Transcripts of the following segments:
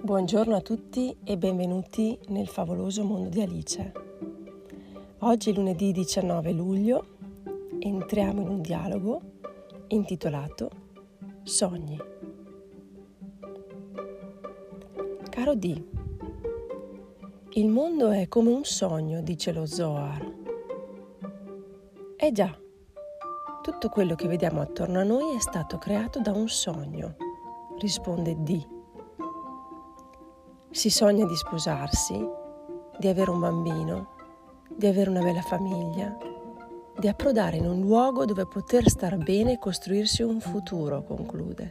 Buongiorno a tutti e benvenuti nel favoloso mondo di Alice. Oggi è lunedì 19 luglio entriamo in un dialogo intitolato Sogni. Caro D, il mondo è come un sogno, dice lo Zohar. Eh già, tutto quello che vediamo attorno a noi è stato creato da un sogno, risponde D si sogna di sposarsi, di avere un bambino, di avere una bella famiglia, di approdare in un luogo dove poter star bene e costruirsi un futuro, conclude.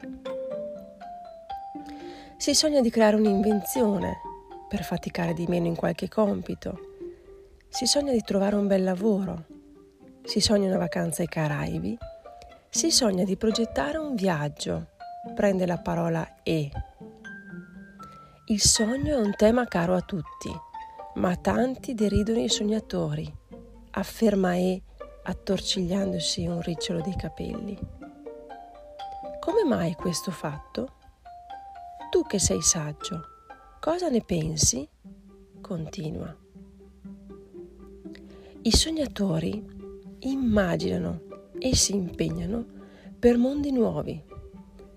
Si sogna di creare un'invenzione per faticare di meno in qualche compito. Si sogna di trovare un bel lavoro. Si sogna una vacanza ai Caraibi. Si sogna di progettare un viaggio. Prende la parola E il sogno è un tema caro a tutti, ma tanti deridono i sognatori, afferma E attorcigliandosi un ricciolo dei capelli. Come mai questo fatto? Tu che sei saggio, cosa ne pensi? Continua. I sognatori immaginano e si impegnano per mondi nuovi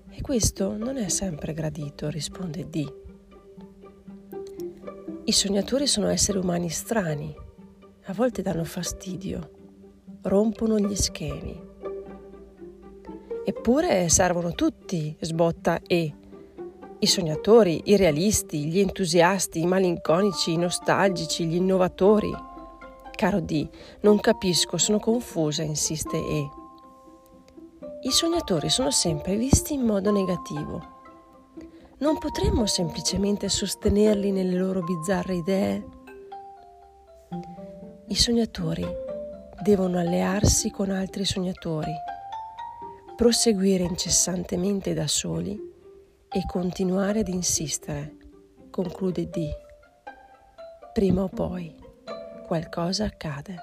e questo non è sempre gradito, risponde D. I sognatori sono esseri umani strani, a volte danno fastidio, rompono gli schemi. Eppure servono tutti, sbotta E. I sognatori, i realisti, gli entusiasti, i malinconici, i nostalgici, gli innovatori. Caro D, non capisco, sono confusa, insiste E. I sognatori sono sempre visti in modo negativo non potremmo semplicemente sostenerli nelle loro bizzarre idee? I sognatori devono allearsi con altri sognatori, proseguire incessantemente da soli e continuare ad insistere, conclude D. Prima o poi qualcosa accade.